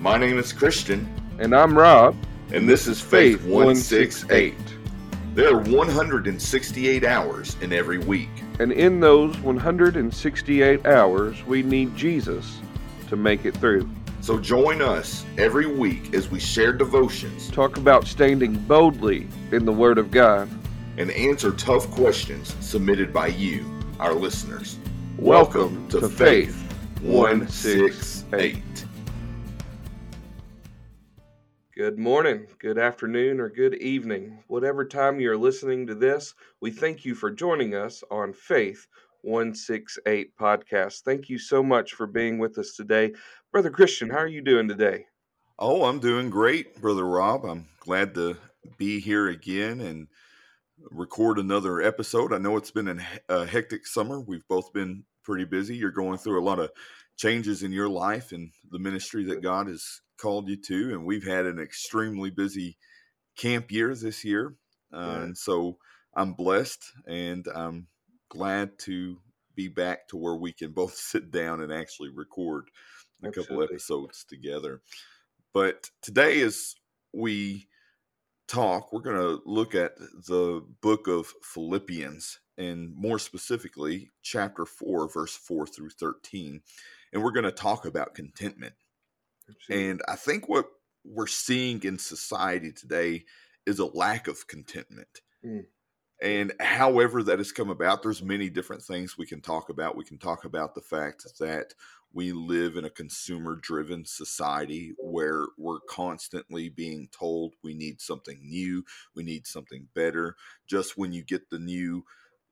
My name is Christian, And I'm Rob. and this is Faith Faith 168. There are 168 hours in every week. And in those 168 hours, we need Jesus to make it through. So join us every week as we share devotions Talk about standing boldly in the Word of God. and answer tough questions submitted by you, our listeners. Welcome to Faith 168. Good morning, good afternoon, or good evening. Whatever time you're listening to this, we thank you for joining us on Faith 168 podcast. Thank you so much for being with us today. Brother Christian, how are you doing today? Oh, I'm doing great, Brother Rob. I'm glad to be here again and record another episode. I know it's been a hectic summer. We've both been pretty busy. You're going through a lot of changes in your life and the ministry that God has called you to. And we've had an extremely busy camp year this year. Uh, Yeah. And so I'm blessed and I'm glad to be back to where we can both sit down and actually record a couple episodes together. But today, as we talk, we're going to look at the book of Philippians, and more specifically, chapter 4, verse 4 through 13. And we're going to talk about contentment. And I think what we're seeing in society today is a lack of contentment. Mm. And however that has come about, there's many different things we can talk about. We can talk about the fact that we live in a consumer driven society where we're constantly being told we need something new, we need something better. Just when you get the new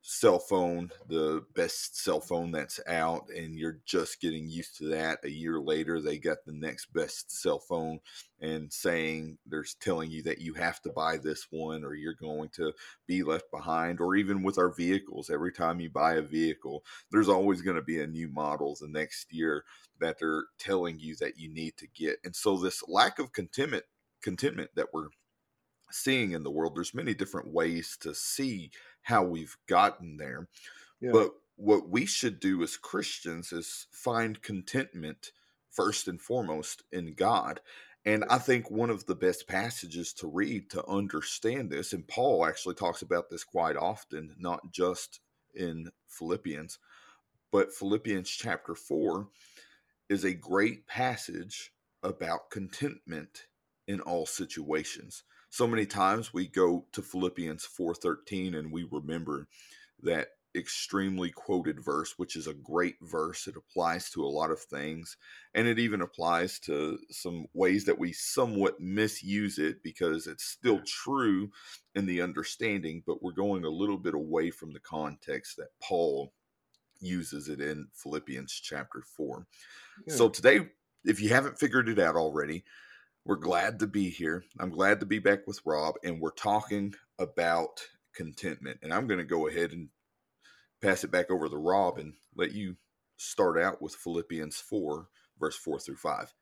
cell phone, the best cell phone that's out, and you're just getting used to that, a year later, they got the next best cell phone and saying there's telling you that you have to buy this one or you're going to be left behind or even with our vehicles every time you buy a vehicle there's always going to be a new model the next year that they're telling you that you need to get. And so this lack of contentment contentment that we're seeing in the world there's many different ways to see how we've gotten there Yeah. but what we should do as christians is find contentment first and foremost in god and I think one of the best passages to read to understand this, and Paul actually talks about this quite often, not just in Philippians, but Philippians chapter 4 is a great passage about contentment in all situations. So many times we go to Philippians 4:13 and we remember that extremely quoted verse, which is a great verse. It applies to a lot of things, and it even applies to some ways that we somewhat misuse it because it's still true in the understanding, but we're going a little bit away from the context that Paul uses it in Philippians chapter 4. So today, if you haven't figured it out already, we're glad to be here. I'm glad to be back with Rob, and we're talking about contentment. And I'm going to go ahead and pass it back over to Rob and let you start out with Philippians 4, verse 4 through 5.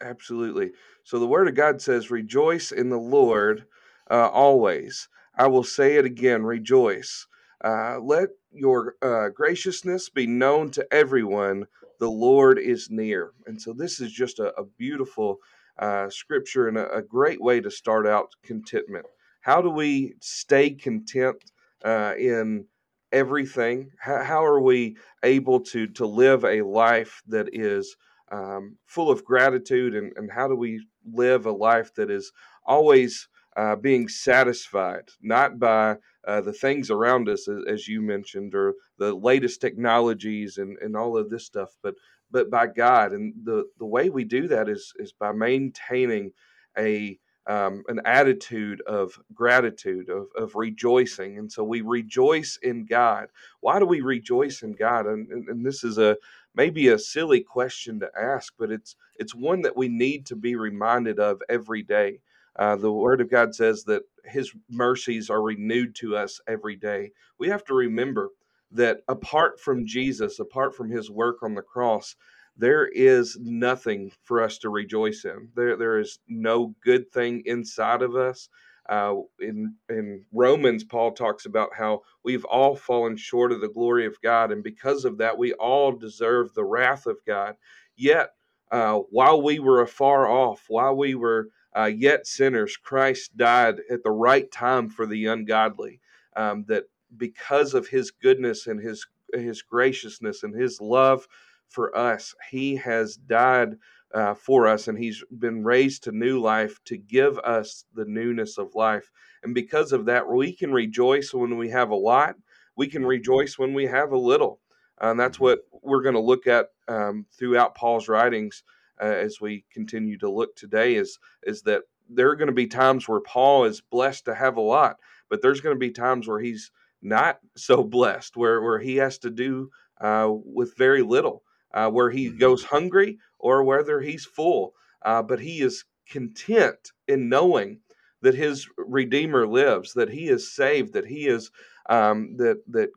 Absolutely. So the word of God says, Rejoice in the Lord uh, always. I will say it again, rejoice. Uh, let your uh, graciousness be known to everyone. The Lord is near. And so this is just a, a beautiful uh, scripture and a, a great way to start out contentment. How do we stay content uh, in everything? How, how are we able to, to live a life that is um, full of gratitude and, and how do we live a life that is always uh, being satisfied not by uh, the things around us as, as you mentioned or the latest technologies and, and all of this stuff but but by god. And the the way we do that is is by maintaining a um, an attitude of gratitude of, of rejoicing. And so we rejoice in god. Why do we rejoice in god? And, and, and this is a maybe a silly question to ask, but it's it's one that we need to be reminded of every day. Uh, the Word of God says that His mercies are renewed to us every day. We have to remember that apart from Jesus, apart from His work on the cross, there is nothing for us to rejoice in. There there is no good thing inside of us. Uh, in in Romans, Paul talks about how we've all fallen short of the glory of God, and because of that, we all deserve the wrath of God. Yet uh, while we were afar off, while we were uh, yet sinners, Christ died at the right time for the ungodly. Um, that because of His goodness and His His graciousness and His love for us, He has died uh, for us, and He's been raised to new life to give us the newness of life. And because of that, we can rejoice when we have a lot. We can rejoice when we have a little. And that's what we're going to look at um, throughout Paul's writings uh, as we continue to look today. Is is that there are going to be times where Paul is blessed to have a lot, but there's going to be times where he's not so blessed, where where he has to do uh, with very little, uh, where he Mhm. goes hungry or whether he's full. Uh, but he is content in knowing that his Redeemer lives, that he is saved, that he is um, that that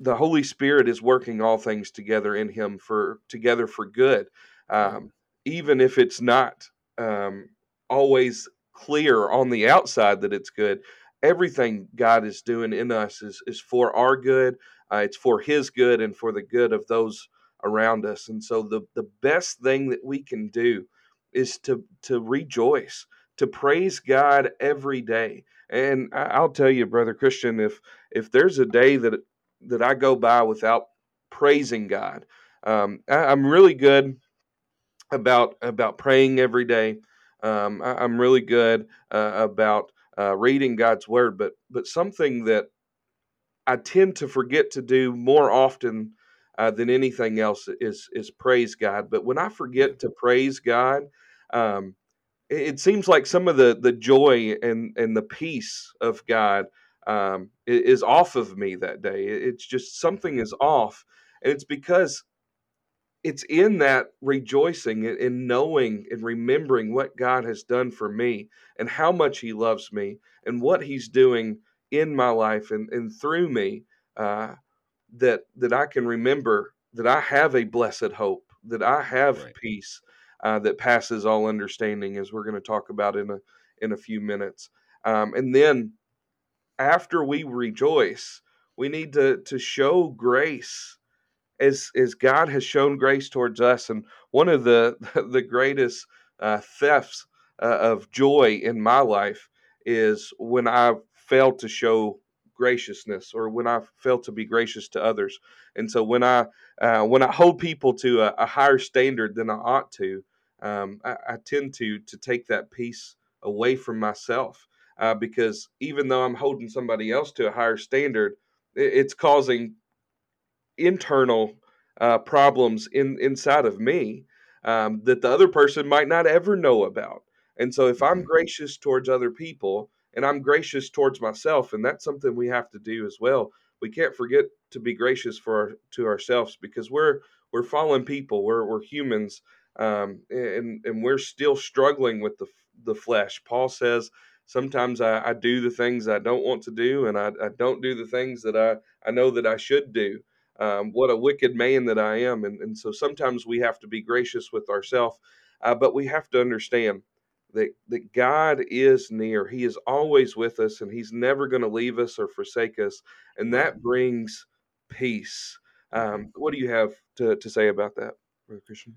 the Holy Spirit is working all things together in him for together for good, um, even if it's not um, always clear on the outside that it's good. Everything God is doing in us is is for our good. Uh, it's for His good and for the good of those around us. And so the the best thing that we can do is to to rejoice, to praise God every day. And I'll tell you, brother Christian, if if there's a day that that I go by without praising God. Um, I, I'm really good about about praying every day. Um, I, I'm really good uh, about uh, reading God's word, but but something that I tend to forget to do more often uh, than anything else is is praise God. But when I forget to praise God, um, it, it seems like some of the the joy and and the peace of God um, is off of me that day. It's just something is off, and it's because it's in that rejoicing and in knowing and remembering what God has done for me and how much He loves me and what He's doing in my life and, and through me uh, that that I can remember that I have a blessed hope, that I have Right. peace uh, that passes all understanding, as we're going to talk about in a in a few minutes. Um, and then after we rejoice, we need to to show grace as as God has shown grace towards us. And one of the the greatest uh, thefts uh, of joy in my life is when I fail to show graciousness or when I fail to be gracious to others. And so when I uh, when I hold people to a, a higher standard than I ought to, um, I, I tend to to take that peace away from myself uh, because even though I'm holding somebody else to a higher standard, it, it's causing internal uh, problems in inside of me um, that the other person might not ever know about. And so, if I'm Mhm. gracious towards other people and I'm gracious towards myself, and that's something we have to do as well. We can't forget to be gracious for our, to ourselves because we're we're fallen people. We're we're humans, um, and and we're still struggling with the the flesh. Paul says sometimes I, I do the things I don't want to do, and I, I don't do the things that I I know that I should do um, what a wicked man that I am. And, and so sometimes we have to be gracious with ourselves, uh, but we have to understand that, that God is near. He is always with us, and He's never going to leave us or forsake us. And that brings peace. Um, what do you have to, to say about that, Brother Christian?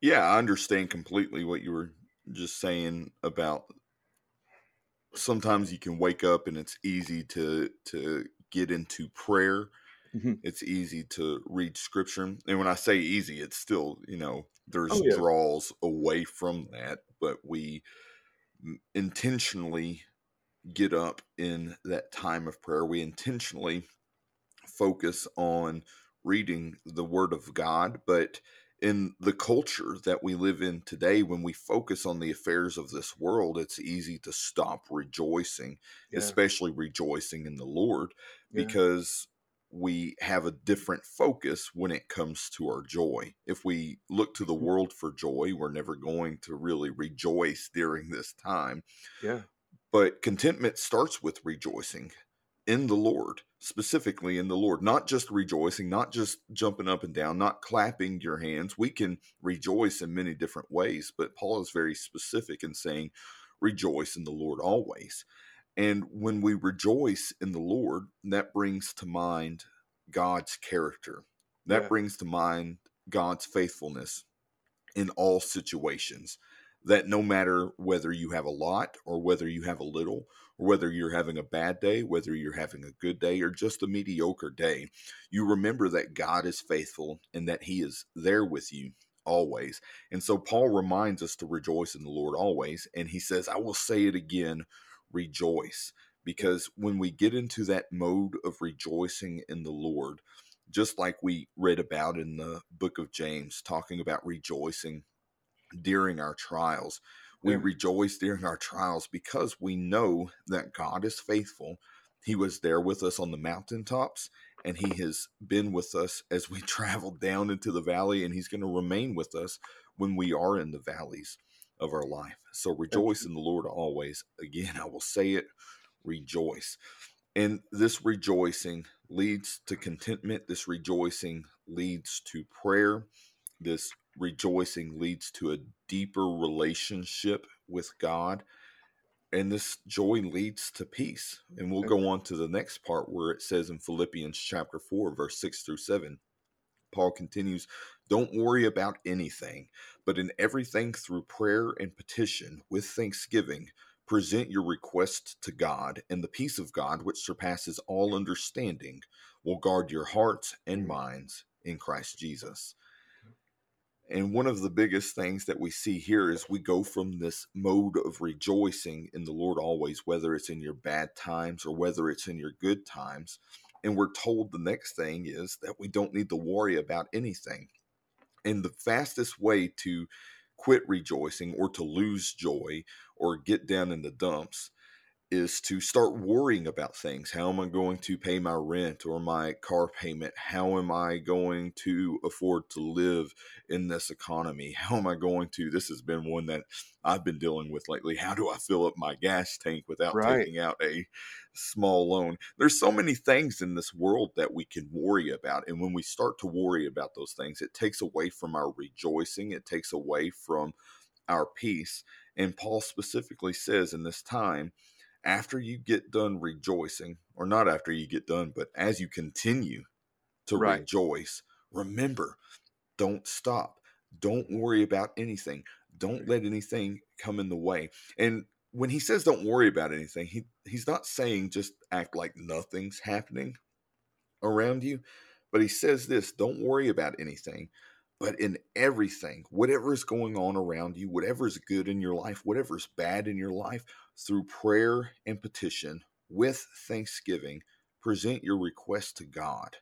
Yeah, I understand completely what you were just saying about sometimes you can wake up and it's easy to to get into prayer. Mhm. It's easy to read scripture. And when I say easy, it's still, you know, there's Oh, yeah. draws away from that, but we intentionally get up in that time of prayer. We intentionally focus on reading the Word of God, but in the culture that we live in today, when we focus on the affairs of this world, it's easy to stop rejoicing, Yeah. especially rejoicing in the Lord, Yeah. because we have a different focus when it comes to our joy. If we look to the Mhm. world for joy, we're never going to really rejoice during this time. Yeah. But contentment starts with rejoicing in the Lord, specifically in the Lord, not just rejoicing, not just jumping up and down, not clapping your hands. We can rejoice in many different ways, but Paul is very specific in saying, rejoice in the Lord always. And when we rejoice in the Lord, that brings to mind God's character, that Yeah. brings to mind God's faithfulness. in all situations. That no matter whether you have a lot or whether you have a little, or whether you're having a bad day, whether you're having a good day, or just a mediocre day, you remember that God is faithful and that He is there with you always. And so Paul reminds us to rejoice in the Lord always. And he says, I will say it again, rejoice. Because when we get into that mode of rejoicing in the Lord, just like we read about in the book of James, talking about rejoicing during our trials, we yeah. rejoice during our trials because we know that God is faithful. He was there with us on the mountaintops and he has been with us as we travel down into the valley and he's going to remain with us when we are in the valleys of our life. So rejoice in the Lord always. Again, I will say it, rejoice. And this rejoicing leads to contentment. This rejoicing leads to prayer. This rejoicing leads to a deeper relationship with God. And this joy leads to peace. And we'll go on to the next part where it says in Philippians chapter 4, verse 6 through 7. Paul continues, Don't worry about anything, but in everything through prayer and petition with thanksgiving, present your request to God, and the peace of God, which surpasses all understanding, will guard your hearts and minds in Christ Jesus. And one of the biggest things that we see here is we go from this mode of rejoicing in the Lord always, whether it's in your bad times or whether it's in your good times. And we're told the next thing is that we don't need to worry about anything. And the fastest way to quit rejoicing or to lose joy or get down in the dumps is to start worrying about things. How am I going to pay my rent or my car payment? How am I going to afford to live in this economy? How am I going to? This has been one that I've been dealing with lately. How do I fill up my gas tank without right. taking out a small loan? There's so many things in this world that we can worry about. And when we start to worry about those things, it takes away from our rejoicing, it takes away from our peace. And Paul specifically says in this time, after you get done rejoicing, or not after you get done, but as you continue to right. rejoice, remember, don't stop. Don't worry about anything. Don't let anything come in the way. And when he says don't worry about anything, he, he's not saying just act like nothing's happening around you, but he says this don't worry about anything, but in everything, whatever is going on around you, whatever is good in your life, whatever is bad in your life, through prayer and petition with thanksgiving, present your request to God.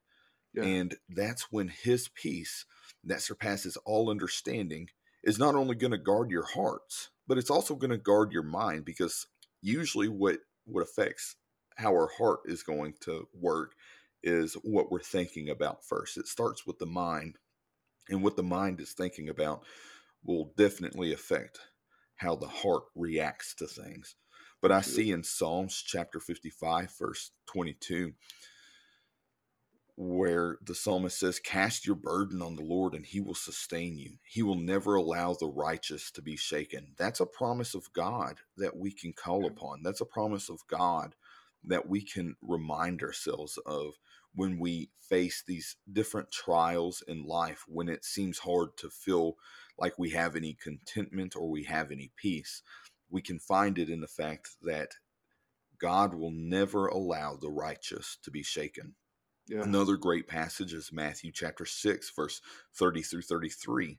Yeah. And that's when his peace that surpasses all understanding is not only going to guard your hearts, but it's also going to guard your mind because usually what what affects how our heart is going to work is what we're thinking about first. It starts with the mind, and what the mind is thinking about will definitely affect how the heart reacts to things. But I see in Psalms chapter 55, verse 22, where the psalmist says, Cast your burden on the Lord and he will sustain you. He will never allow the righteous to be shaken. That's a promise of God that we can call upon. That's a promise of God that we can remind ourselves of when we face these different trials in life, when it seems hard to feel like we have any contentment or we have any peace we can find it in the fact that God will never allow the righteous to be shaken. Yeah. Another great passage is Matthew chapter 6, verse 30 through 33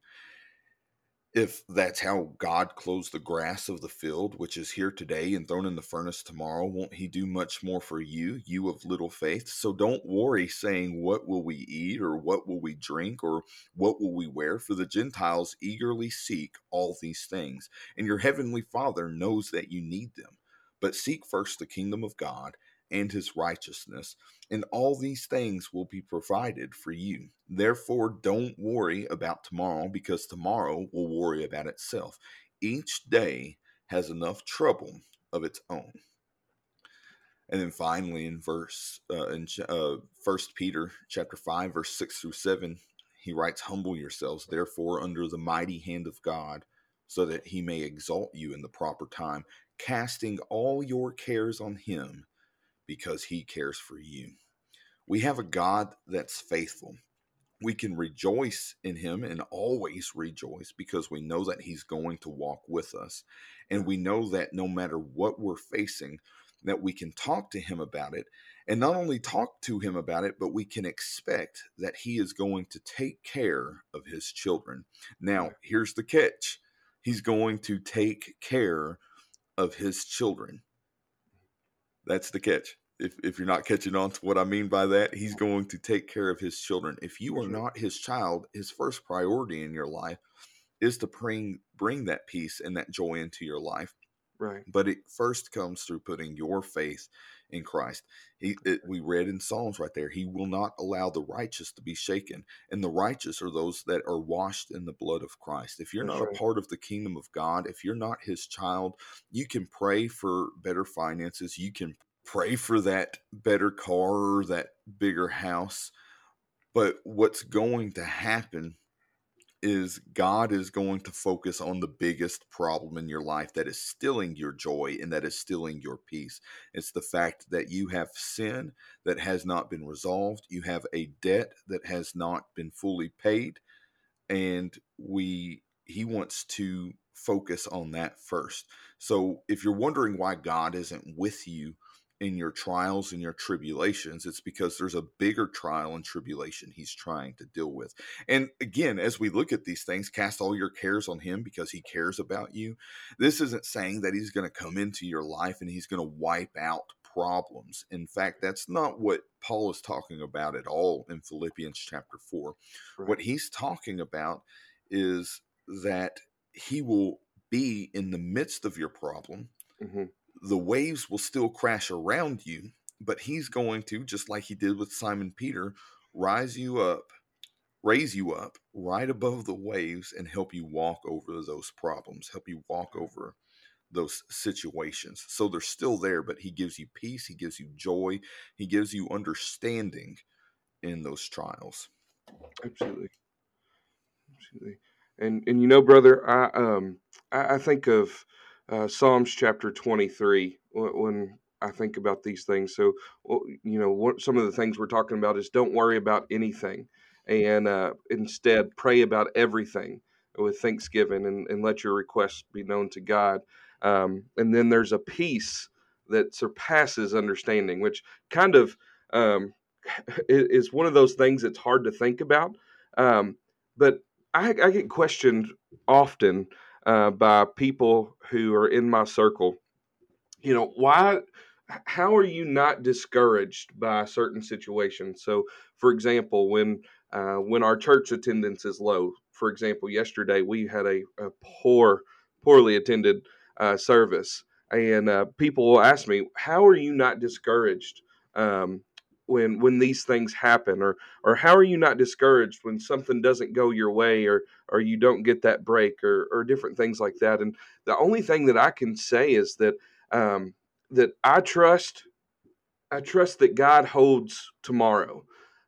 if that's how God clothes the grass of the field, which is here today and thrown in the furnace tomorrow, won't he do much more for you, you of little faith? So don't worry saying, What will we eat, or what will we drink, or what will we wear? For the Gentiles eagerly seek all these things, and your heavenly Father knows that you need them. But seek first the kingdom of God and his righteousness, and all these things will be provided for you. Therefore, don't worry about tomorrow, because tomorrow will worry about itself. Each day has enough trouble of its own. And then finally, in verse uh, in uh, First Peter chapter five, verse six through seven, he writes, "Humble yourselves, therefore, under the mighty hand of God." So that he may exalt you in the proper time, casting all your cares on him, because he cares for you. We have a God that's faithful. we can rejoice in him and always rejoice because we know that he's going to walk with us. And we know that no matter what we're facing that we can talk to him about it. And not only talk to him about it but we can expect that he is going to take care of his children. Now here's the catch. He's going to take care of his children that's the catch if, if you're not catching on to what I mean by that, he's going to take care of his children. If you are not his child, his first priority in your life is to bring bring that peace and that joy into your life. Right. But it first comes through putting your faith in Christ. He it, we read in Psalms right there, he will not allow the righteous to be shaken. And the righteous are those that are washed in the blood of Christ. If you're That's not right. a part of the kingdom of God, if you're not his child, you can pray for better finances, you can pray for that better car that bigger house. But what's going to happen is God is going to focus on the biggest problem in your life that is stealing your joy and that is stealing your peace. It's the fact that you have sin that has not been resolved, you have a debt that has not been fully paid, and we he wants to focus on that first. So if you're wondering why God isn't with you in your trials and your tribulations, it's because there's a bigger trial and tribulation he's trying to deal with. And again, as we look at these things, cast all your cares on him because he cares about you. This isn't saying that he's going to come into your life and he's going to wipe out problems. In fact, that's not what Paul is talking about at all in Philippians chapter 4. Right. What he's talking about is that he will be in the midst of your problem. Mm-hmm the waves will still crash around you, but he's going to, just like he did with Simon Peter, rise you up, raise you up right above the waves and help you walk over those problems, help you walk over those situations. So they're still there, but he gives you peace, he gives you joy, he gives you understanding in those trials. Absolutely. Absolutely. And and you know, brother, I um I, I think of uh, Psalms chapter 23 when I think about these things. So, you know, what, some of the things we're talking about is don't worry about anything and uh, instead pray about everything with thanksgiving and, and let your requests be known to God. Um, and then there's a peace that surpasses understanding, which kind of um, is one of those things that's hard to think about. Um, but I, I, get questioned often uh, by people who are in my circle. You know, why? How are you not discouraged by certain situations? So, for example, when uh, when our church attendance is low, for example, yesterday we had a, a poor, poorly attended uh, service, and uh, people will ask me, "How are you not discouraged um, when when these things happen or or how are you not discouraged when something doesn't go your way or or you don't get that break or or different things like that and the only thing that i can say is that um that i trust i trust that god holds tomorrow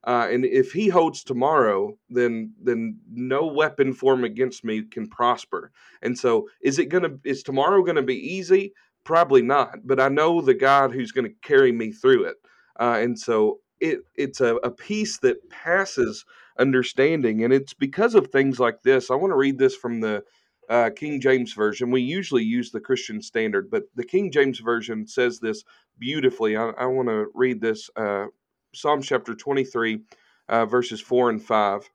uh, and if he holds tomorrow, then then no weapon formed against me can prosper. And so, is it gonna is tomorrow gonna be easy? Probably not. But I know the God who's gonna carry me through it. Uh, and so it it's a, a peace that passes understanding, and it's because of things like this. I want to read this from the uh, King James version. We usually use the Christian Standard, but the King James version says this beautifully. I, I want to read this uh, Psalm chapter twenty three, uh, verses four and five.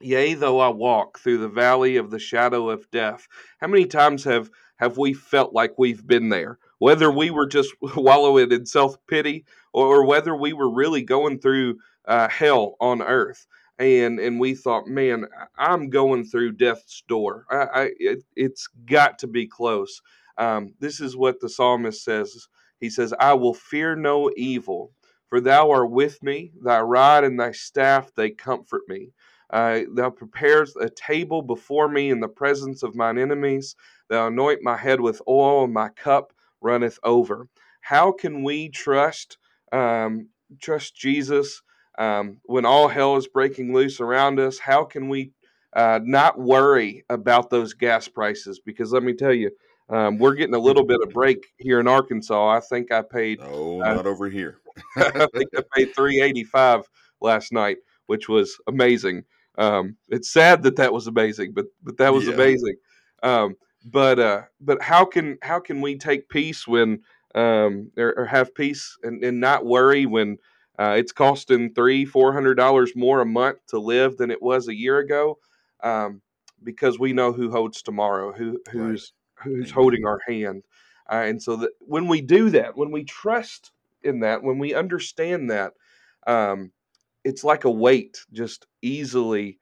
Yea, though I walk through the valley of the shadow of death. How many times have have we felt like we've been there? Whether we were just wallowing in self pity or whether we were really going through uh, hell on earth. And and we thought man i'm going through death's door. I, I it, has got to be close. Um, this is what the psalmist says. He says i will fear no evil for thou art with me thy rod and thy staff they comfort me. Uh, thou prepares a table before me in the presence of mine enemies. Thou anoint my head with oil and my cup runneth over. How can we trust um, trust Jesus um, when all hell is breaking loose around us. How can we uh, not worry about those gas prices? Because let me tell you, um, we're getting a little bit of break here in Arkansas. I think I paid. Oh, uh, not over here. I think I paid three eighty five last night, which was amazing. Um, it's sad that that was amazing, but but that was Yeah. amazing. Um, but uh, but how can how can we take peace when um, or, or have peace and, and not worry when uh, it's costing three four hundred dollars more a month to live than it was a year ago? Um, because we know who holds tomorrow, who who's who's Amen. holding our hand, uh, and so that when we do that, when we trust in that, when we understand that, um, it's like a weight just easily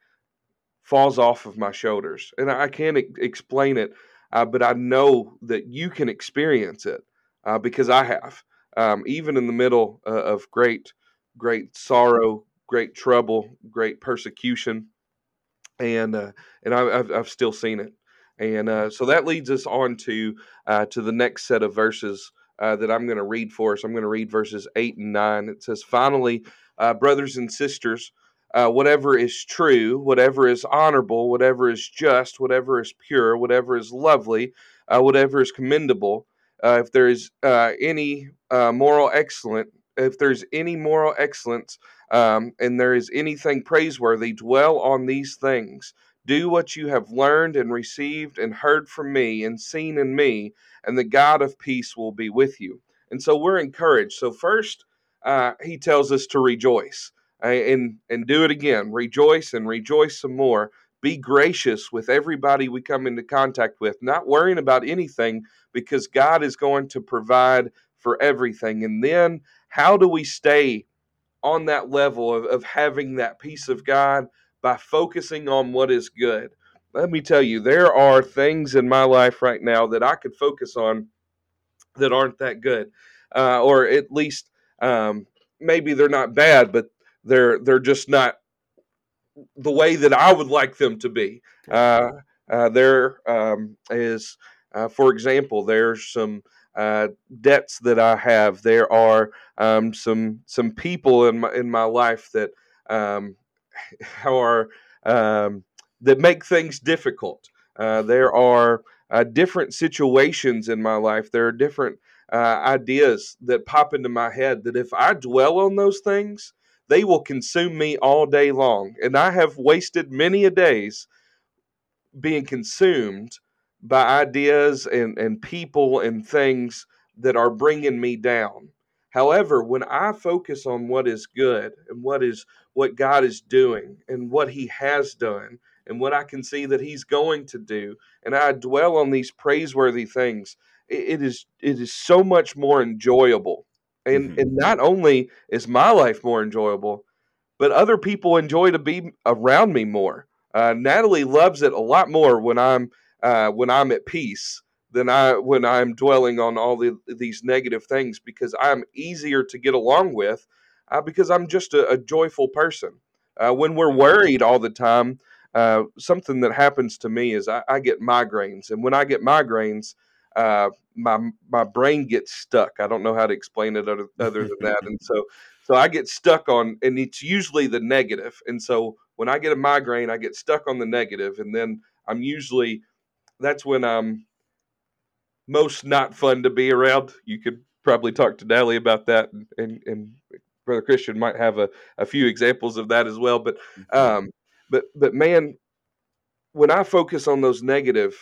falls off of my shoulders, and I can't e- explain it, uh, but I know that you can experience it uh, because I have, um, even in the middle uh, of great, great sorrow, great trouble, great persecution and uh, and I, I've I've still seen it, and uh, so that leads us on to uh, to the next set of verses uh, that I'm going to read for us. I'm going to read verses eight and nine. It says, "Finally, brothers and sisters, uh, whatever is true, whatever is honorable, whatever is just, whatever is pure, whatever is lovely, uh, whatever is commendable, uh, if there is uh, any uh, moral excellent, if there's any moral excellence." um, and there is anything praiseworthy, dwell on these things. Do what you have learned and received and heard from me and seen in me, and the God of peace will be with you. And so we're encouraged. So, first, uh, he tells us to rejoice uh, and, and do it again. Rejoice and rejoice some more. Be gracious with everybody we come into contact with, not worrying about anything because God is going to provide for everything. And then, how do we stay on that level of, of having that peace of God by focusing on what is good. Let me tell you, there are things in my life right now that I could focus on that aren't that good, uh, or at least um, maybe they're not bad, but they're they're just not the way that I would like them to be. Uh, uh, there um, is, uh, for example, there's some uh, debts that I have. There are um, some some people in my in my life that um, are um, that make things difficult. Uh, there are uh, different situations in my life. There are different uh, ideas that pop into my head that if I dwell on those things, they will consume me all day long. And I have wasted many a days being consumed by ideas and, and people and things that are bringing me down. However, when I focus on what is good and what is what God is doing and what He has done and what I can see that He's going to do, and I dwell on these praiseworthy things, it, is it is so much more enjoyable. And Mhm. and not only is my life more enjoyable, but other people enjoy to be around me more. Uh, Natalie loves it a lot more when I'm uh, when I'm at peace than I when I'm dwelling on all the, these negative things because I'm easier to get along with uh, because I'm just a, a joyful person. Uh, when we're worried all the time, uh, something that happens to me is I, I get migraines, and when I get migraines, uh, my my brain gets stuck. I don't know how to explain it other, other than that, and so so I get stuck on, and it's usually the negative. And so when I get a migraine, I get stuck on the negative, and then I'm usually that's when I'm most not fun to be around. You could probably talk to Natalie about that, and, and, and Brother Christian might have a, a few examples of that as well. But Mhm. um, but but man, when I focus on those negative,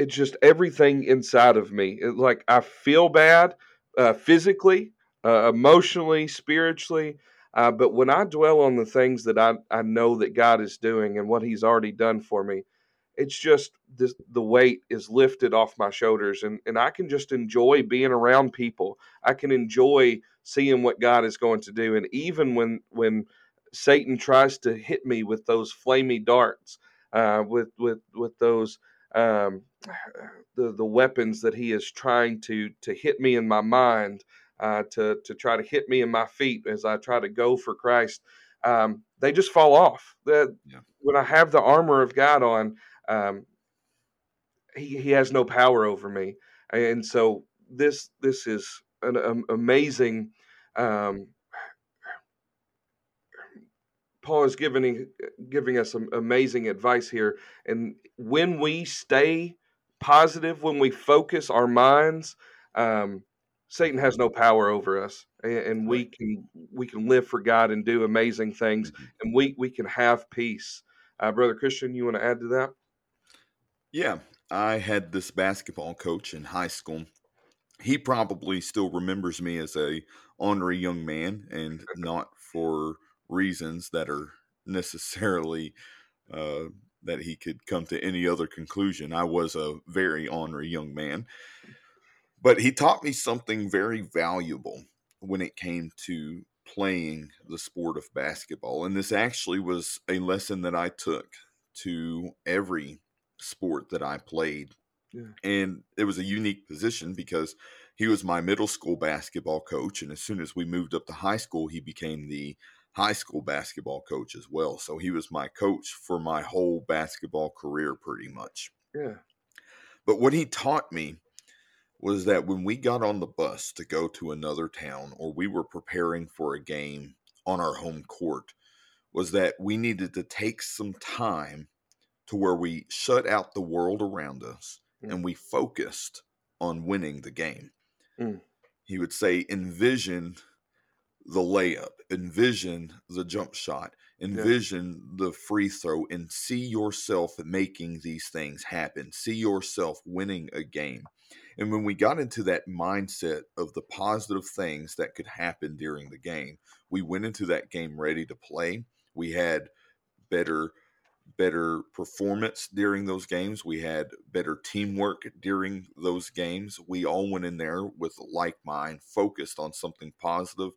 it's just everything inside of me. It, like I feel bad uh, physically, uh, emotionally, spiritually. Uh, but when I dwell on the things that I, I know that God is doing and what He's already done for me, it's just this, the weight is lifted off my shoulders and, and I can just enjoy being around people. I can enjoy seeing what God is going to do. And even when when Satan tries to hit me with those flamey darts, uh, with with with those um, the the weapons that he is trying to to hit me in my mind, uh, to to try to hit me in my feet as I try to go for Christ. Um, they just fall off. That Yeah. when I have the armor of God on, um, he he has no power over me, and so this this is an um, amazing. Um, Paul is giving giving us some amazing advice here, and when we stay positive, when we focus our minds, um, Satan has no power over us, and, and we can we can live for God and do amazing things, Mhm. and we we can have peace. Uh, Brother Christian, you want to add to that? Yeah, I had this basketball coach in high school. He probably still remembers me as a ornery young man, and not for reasons that are necessarily uh, that he could come to any other conclusion. I was a very ornery young man, but he taught me something very valuable when it came to playing the sport of basketball. And this actually was a lesson that I took to every sport that I played. Yeah. And it was a unique position because he was my middle school basketball coach. And as soon as we moved up to high school, he became the high school basketball coach as well. So he was my coach for my whole basketball career, pretty much. Yeah. But what he taught me was that when we got on the bus to go to another town or we were preparing for a game on our home court, was that we needed to take some time to where we shut out the world around us Mm. and we focused on winning the game. Mm. He would say, envision the layup, envision the jump shot, envision the free throw, and see yourself making these things happen. See yourself winning a game. And when we got into that mindset of the positive things that could happen during the game, we went into that game ready to play. We had better better performance during those games. We had better teamwork during those games. We all went in there with like mind, focused on something positive,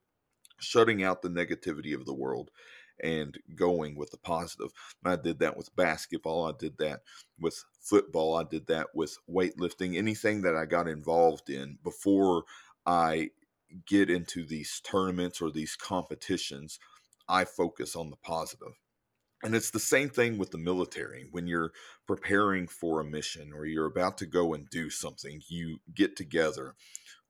shutting out the negativity of the world and going with the positive. And I did that with basketball. I did that with football. I did that with weightlifting. Anything that I got involved in before I get into these tournaments or these competitions, I focus on the positive. And it's the same thing with the military. When you're preparing for a mission or you're about to go and do something, you get together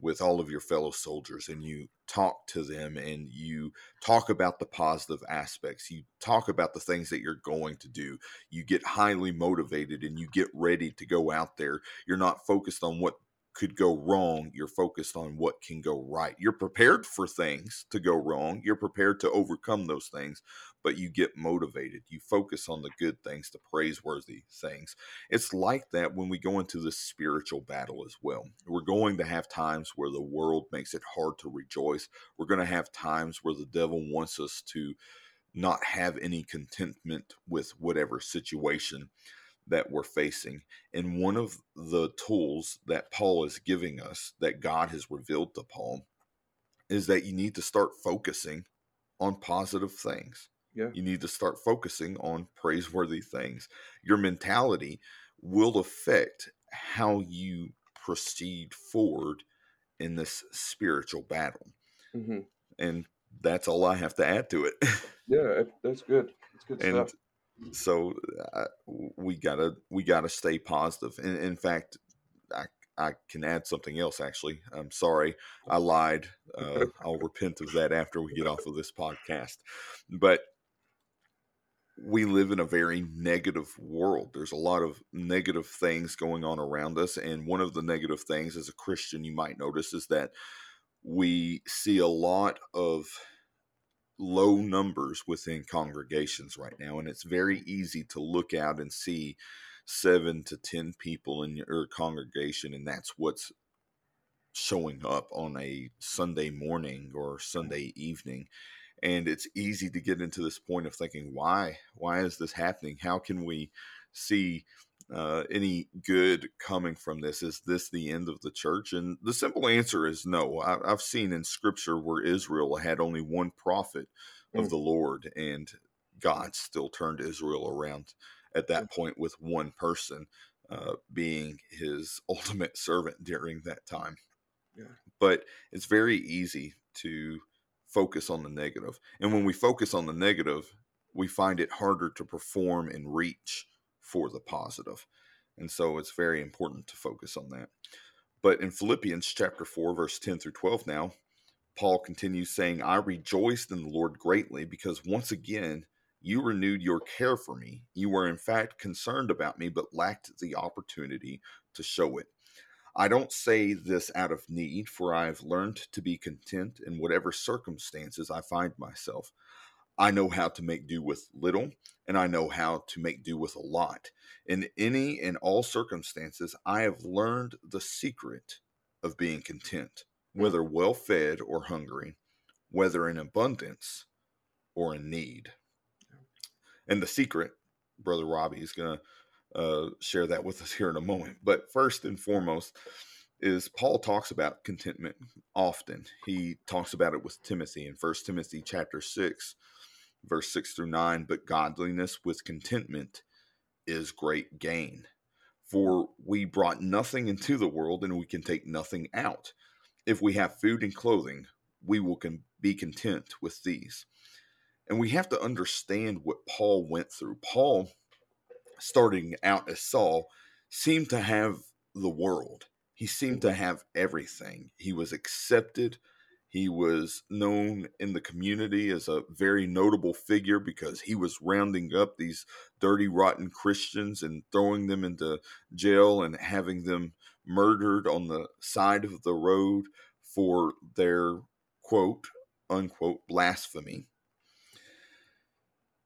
with all of your fellow soldiers and you talk to them and you talk about the positive aspects. You talk about the things that you're going to do. You get highly motivated and you get ready to go out there. You're not focused on what could go wrong. You're focused on what can go right. You're prepared for things to go wrong. You're prepared to overcome those things, but you get motivated. You focus on the good things, the praiseworthy things. It's like that when we go into this spiritual battle as well. We're going to have times where the world makes it hard to rejoice. We're going to have times where the devil wants us to not have any contentment with whatever situation that we're facing. And one of the tools that Paul is giving us, that God has revealed to Paul, is that you need to start focusing on positive things. Yeah. You need to start focusing on praiseworthy things. Your mentality will affect how you proceed forward in this spiritual battle. hmm And that's all I have to add to it. Yeah, that's good. That's good and stuff. so uh, we gotta we gotta stay positive. In, in fact, I I can add something else. Actually, I'm sorry, I lied. Uh, I'll repent of that after we get off of this podcast. But we live in a very negative world. There's a lot of negative things going on around us, and one of the negative things, as a Christian, you might notice, is that we see a lot of low numbers within congregations right now and it's very easy to look out and see seven to ten people in your er, congregation and that's what's showing up on a sunday morning or sunday evening and it's easy to get into this point of thinking why why is this happening how can we see uh, any good coming from this? Is this the end of the church? And the simple answer is no. I, I've seen in scripture where Israel had only one prophet of Mm. the Lord, and God still turned Israel around at that point with one person uh, being his ultimate servant during that time. Yeah. But it's very easy to focus on the negative. And when we focus on the negative, we find it harder to perform and reach for the positive. And so it's very important to focus on that. But in Philippians chapter 4, verse 10 through 12 now, Paul continues saying, I rejoiced in the Lord greatly because once again you renewed your care for me. You were in fact concerned about me, but lacked the opportunity to show it. I don't say this out of need, for I have learned to be content in whatever circumstances I find myself. I know how to make do with little, and I know how to make do with a lot. In any and all circumstances, I have learned the secret of being content, whether well fed or hungry, whether in abundance or in need. And the secret, Brother Robbie is going to uh, share that with us here in a moment. But first and foremost, is Paul talks about contentment often. He talks about it with Timothy in First Timothy chapter 6 verse 6 through 9 but godliness with contentment is great gain for we brought nothing into the world and we can take nothing out if we have food and clothing we will can be content with these and we have to understand what paul went through paul starting out as saul seemed to have the world. He seemed to mm-hmm. have everything. He was accepted. He was known in the community as a very notable figure because he was rounding up these dirty, rotten Christians and throwing them into jail and having them murdered on the side of the road for their quote unquote blasphemy.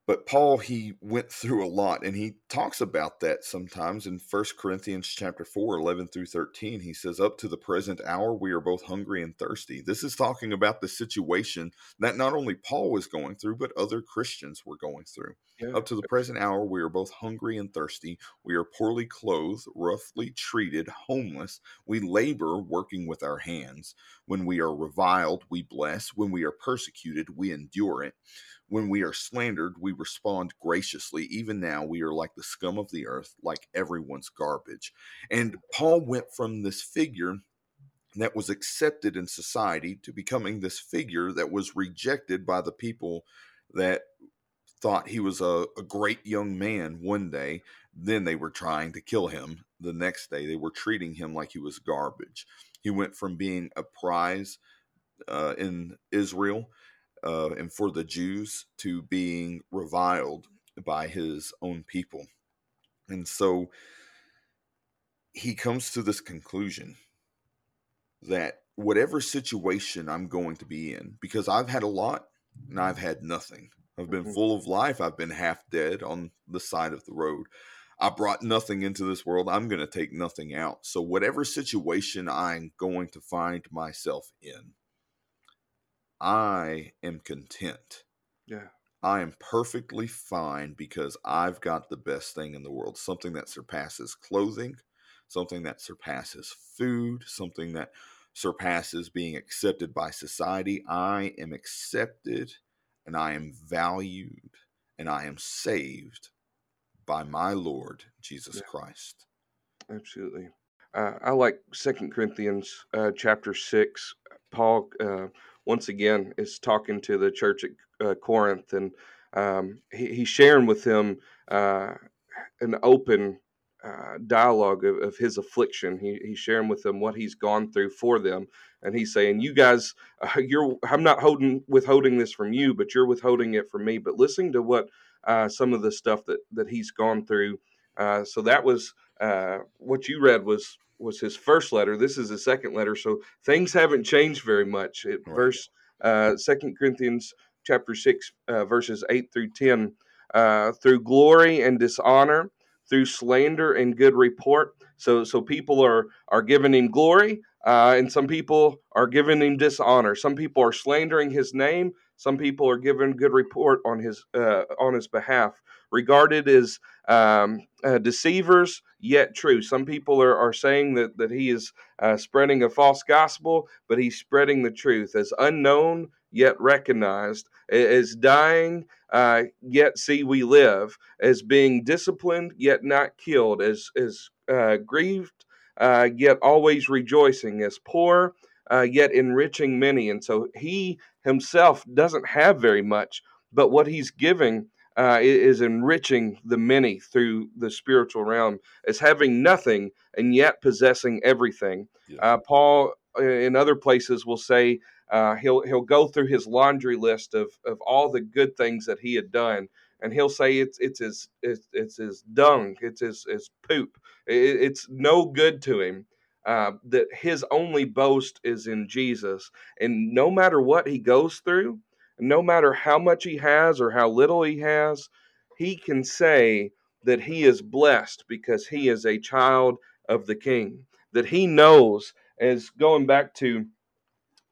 But Paul, he went through a lot and he talks about that sometimes in 1 Corinthians chapter 4, 11 through 13. He says, Up to the present hour, we are both hungry and thirsty. This is talking about the situation that not only Paul was going through, but other Christians were going through. Yeah. Up to the present hour, we are both hungry and thirsty. We are poorly clothed, roughly treated, homeless. We labor working with our hands. When we are reviled, we bless. When we are persecuted, we endure it. When we are slandered, we respond graciously. Even now, we are like the scum of the earth, like everyone's garbage. And Paul went from this figure that was accepted in society to becoming this figure that was rejected by the people that thought he was a, a, great young man one day. Then they were trying to kill him the next day. They were treating him like he was garbage. He went from being a prize uh, in Israel uh, and for the Jews to being reviled by his own people. And so he comes to this conclusion that whatever situation I'm going to be in, because I've had a lot and I've had nothing. I've been mm-hmm. full of life. I've been half dead on the side of the road. I brought nothing into this world. I'm going to take nothing out. So, whatever situation I'm going to find myself in, I am content. Yeah. I am perfectly fine because I've got the best thing in the world something that surpasses clothing, something that surpasses food, something that surpasses being accepted by society. I am accepted and I am valued and I am saved by my Lord Jesus yeah. Christ. Absolutely. Uh, I like Second Corinthians uh, chapter six. Paul uh, once again is talking to the church at uh, Corinth, and um, he, he's sharing with them uh, an open uh, dialogue of, of, his affliction. He, he's sharing with them what he's gone through for them, and he's saying, "You guys, uh, you're I'm not holding withholding this from you, but you're withholding it from me." But listening to what uh, some of the stuff that that he's gone through, uh, so that was what you read was was his first letter. This is his second letter, so things haven't changed very much. It, right. Verse uh, Second Corinthians chapter six, uh, verses eight through ten. Uh, through glory and dishonor, through slander and good report. So, so people are are giving him glory, uh, and some people are giving him dishonor. Some people are slandering his name. Some people are giving good report on his uh, on his behalf regarded as um, uh, deceivers, yet true. Some people are, are saying that, that he is uh, spreading a false gospel, but he's spreading the truth. As unknown, yet recognized, as dying, uh, yet see we live, as being disciplined, yet not killed, as, as uh, grieved, uh, yet always rejoicing, as poor, uh, yet enriching many. And so he himself doesn't have very much, but what he's giving uh, is enriching the many through the spiritual realm as having nothing and yet possessing everything. Yeah. Uh, Paul, uh, in other places, will say uh, he'll he'll go through his laundry list of of all the good things that he had done, and he'll say it's it's his it's, it's his dung, it's his his poop, it, it's no good to him. uh, that his only boast is in Jesus. And no matter what he goes through, no matter how much he has or how little he has, he can say that he is blessed because he is a child of the king, that he knows, as going back to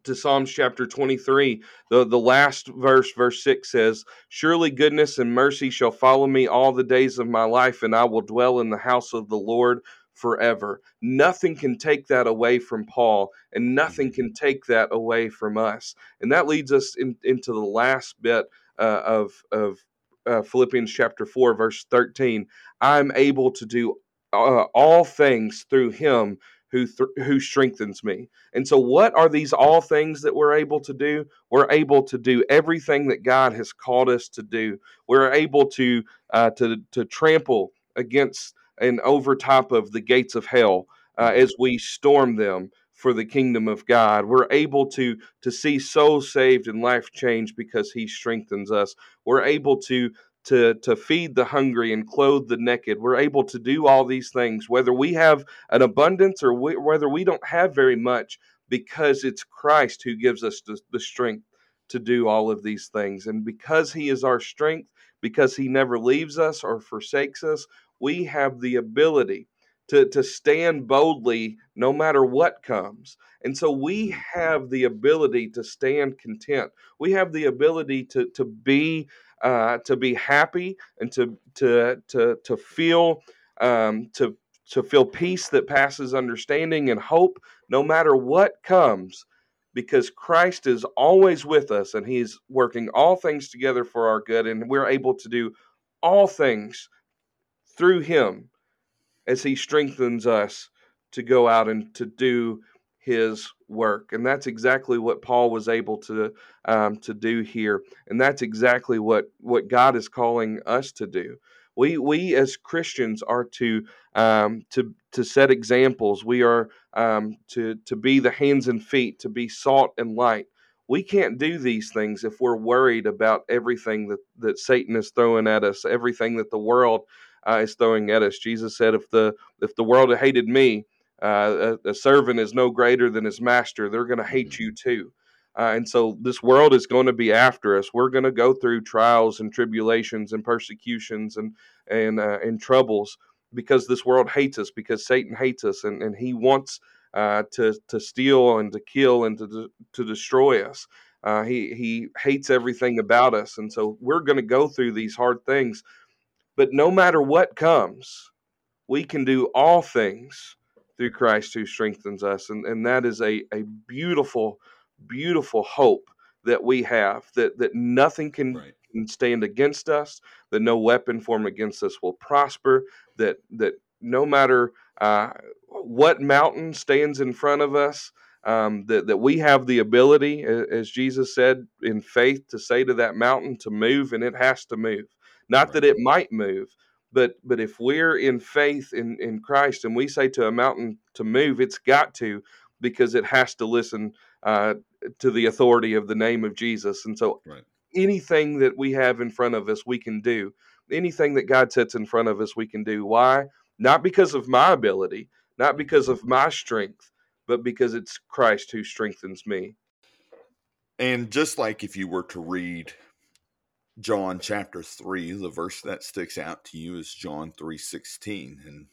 to Psalms chapter 23, the, the last verse, verse 6 says, Surely goodness and mercy shall follow me all the days of my life, and I will dwell in the house of the Lord forever. Nothing can take that away from Paul, and nothing can take that away from us. And that leads us in, into the last bit uh, of, of uh, Philippians chapter 4, verse 13. I'm able to do uh, all things through him who th- who strengthens me. And so what are these all things that we're able to do? We're able to do everything that God has called us to do. We're able to uh, to to trample against and over top of the gates of hell uh, as we storm them for the kingdom of God. We're able to to see souls saved and life changed because He strengthens us. We're able to to to feed the hungry and clothe the naked. We're able to do all these things, whether we have an abundance or we, whether we don't have very much, because it's Christ who gives us the, the strength to do all of these things, and because He is our strength, because He never leaves us or forsakes us, we have the ability to, to stand boldly no matter what comes. And so we have the ability to stand content. We have the ability to, to be uh, to be happy and to to to to feel um, to to feel peace that passes understanding and hope no matter what comes because Christ is always with us and he's working all things together for our good and we're able to do all things through him as he strengthens us to go out and to do his work. And that's exactly what paul was able to um, to do here. And that's exactly what what god is calling us to do. We we as christians are to um, to to set examples. We are um, to to be the hands and feet to be salt and light. We can't do these things if we're worried about everything that that satan is throwing at us everything that the world uh, is throwing at us. Jesus said, "If the if the world hated me, uh, a, a, servant is no greater than his master. They're going to hate mm-hmm. you too." Uh, and so this world is going to be after us. We're going to go through trials and tribulations and persecutions and and uh, and troubles because this world hates us because Satan hates us and, and he wants uh, to to steal and to kill and to to destroy us. Uh, he he hates everything about us, and so we're going to go through these hard things. But no matter what comes, we can do all things through Christ who strengthens us. And, and that is a, a beautiful, beautiful hope that we have that, that nothing can, right. can stand against us, that no weapon formed against us will prosper, that, that no matter uh, what mountain stands in front of us, um, that, that we have the ability, as Jesus said, in faith to say to that mountain to move, and it has to move. Not right. that it might move, but but if we're in faith in in Christ and we say to a mountain to move, it's got to because it has to listen uh, to the authority of the name of Jesus. And so right. anything that we have in front of us, we can do. Anything that God sets in front of us, we can do. Why? Not because of my ability, not because of my strength, but because it's Christ who strengthens me. And just like if you were to read John chapter 3, the verse that sticks out to you is John 3:16 and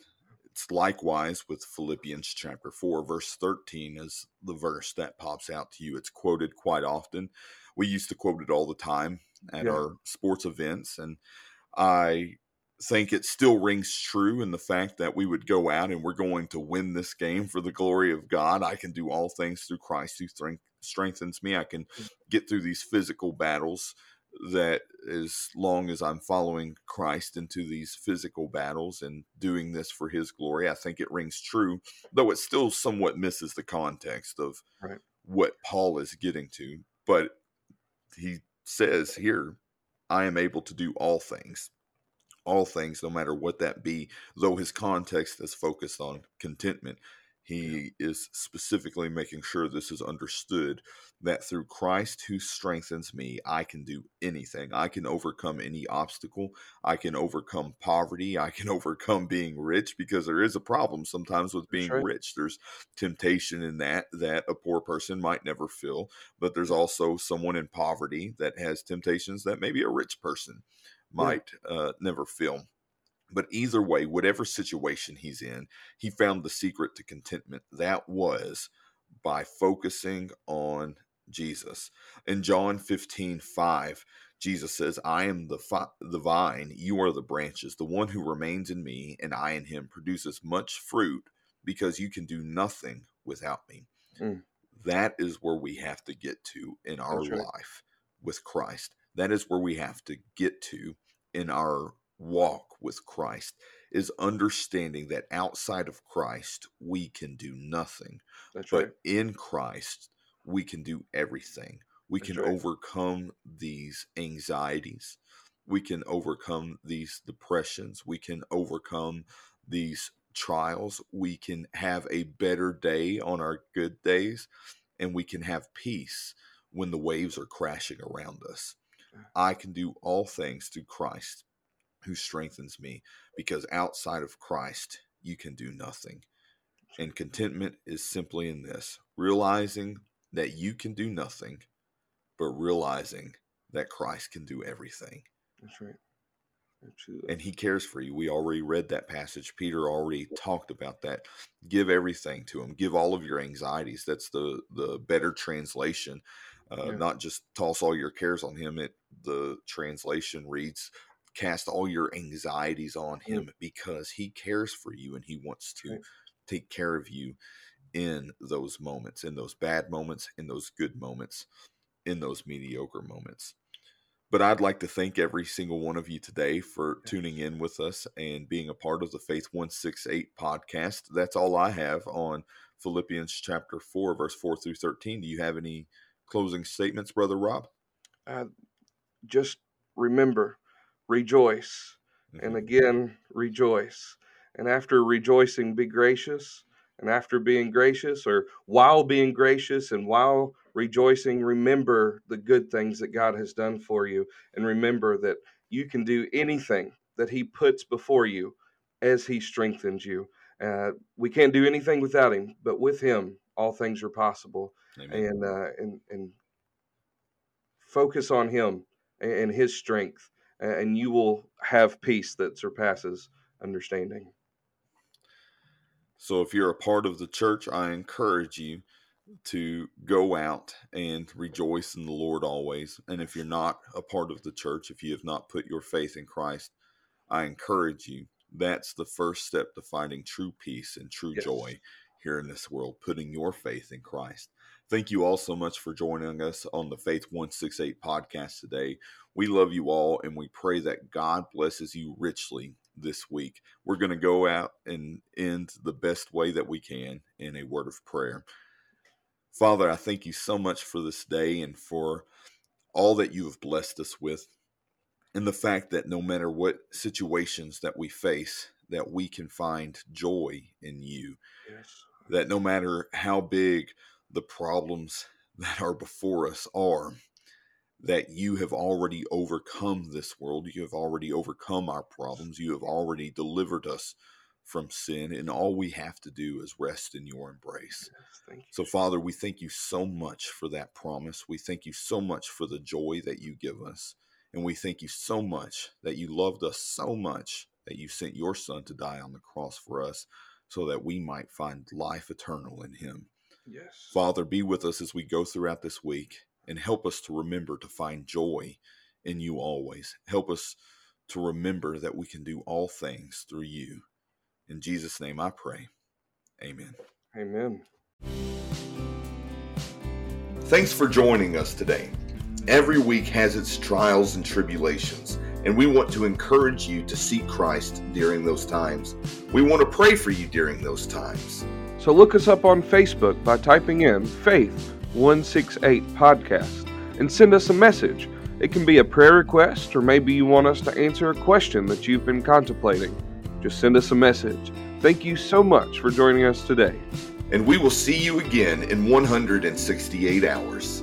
it's likewise with Philippians chapter 4 verse 13 is the verse that pops out to you. It's quoted quite often. We used to quote it all the time at yeah. our sports events and I think it still rings true in the fact that we would go out and we're going to win this game for the glory of God. I can do all things through Christ who strengthens me. I can mm. get through these physical battles that as long as I'm following Christ into these physical battles and doing this for his glory, I think it rings true, though it still somewhat misses the context of right. what Paul is getting to. But he says here, I am able to do all things, all things, no matter what that be, though his context is focused on contentment. He is specifically making sure this is understood that through Christ who strengthens me, I can do anything. I can overcome any obstacle. I can overcome poverty. I can overcome being rich because there is a problem sometimes with being right. rich. There's temptation in that that a poor person might never feel, but there's also someone in poverty that has temptations that maybe a rich person might uh, never feel. But either way, whatever situation he's in, he found the secret to contentment. That was by focusing on Jesus. In John 15, 5, Jesus says, I am the, fi- the vine, you are the branches. The one who remains in me and I in him produces much fruit because you can do nothing without me. Mm. That is where we have to get to in our right. life with Christ. That is where we have to get to in our walk with Christ is understanding that outside of Christ we can do nothing That's but right. in Christ we can do everything. We That's can right. overcome these anxieties. We can overcome these depressions. We can overcome these trials. We can have a better day on our good days, and we can have peace when the waves are crashing around us. I can do all things through Christ who strengthens me, because outside of Christ, you can do nothing. And contentment is simply in this realizing that you can do nothing, but realizing that Christ can do everything. That's right. Absolutely. And he cares for you. We already read that passage. Peter already talked about that. Give everything to him. Give all of your anxieties. That's the the better translation. Uh, Yeah. Not just toss all your cares on him. It the translation reads, "Cast all your anxieties on Mm. him because he cares for you and he wants to take care of you in those moments, in those bad moments, in those good moments, in those mediocre moments." But I'd like to thank every single one of you today for tuning in with us and being a part of the Faith 168 podcast. That's all I have on Philippians chapter 4, verse 4 through 13. Do you have any closing statements, Brother Rob? Uh, just remember, rejoice. And Mhm. again, rejoice. And after rejoicing, be gracious. And after being gracious, or while being gracious and while rejoicing, remember the good things that God has done for you. And remember that you can do anything that He puts before you as He strengthens you. Uh, we can't do anything without Him, but with Him, all things are possible. Amen. And, uh, and, and focus on Him and, and His strength, and you will have peace that surpasses understanding. So if you're a part of the church, I encourage you to go out and rejoice in the Lord always. And if you're not a part of the church, if you have not put your faith in Christ, I encourage you. That's the first step to finding true peace and true Yes. joy here in this world, putting your faith in Christ. Thank you all so much for joining us on the Faith 168 podcast today. We love you all and we pray that God blesses you richly this week. We're going to go out and end the best way that we can in a word of prayer. Father, I thank you so much for this day and for all that you have blessed us with, and the fact that no matter what situations that we face, that we can find joy in you. Yes. That no matter how big the problems that are before us are, that you have already overcome this world. You have already overcome our problems. You have already delivered us from sin, and all we have to do is rest in your embrace. Yes. Thank you. So, Father, we thank you so much for that promise. We thank you so much for the joy that you give us. And we thank you so much that you loved us so much that you sent your Son to die on the cross for us so that we might find life eternal in him. Yes. Father, be with us as we go throughout this week and help us to remember to find joy in you always. Help us to remember that we can do all things through you. In Jesus' name I pray. Amen. Amen. Thanks for joining us today. Every week has its trials and tribulations, and we want to encourage you to seek Christ during those times. We want to pray for you during those times. So look us up on Facebook by typing in Faith 168 Podcast and send us a message. It can be a prayer request, or maybe you want us to answer a question that you've been contemplating. Just send us a message. Thank you so much for joining us today. and we will see you again in 168 hours.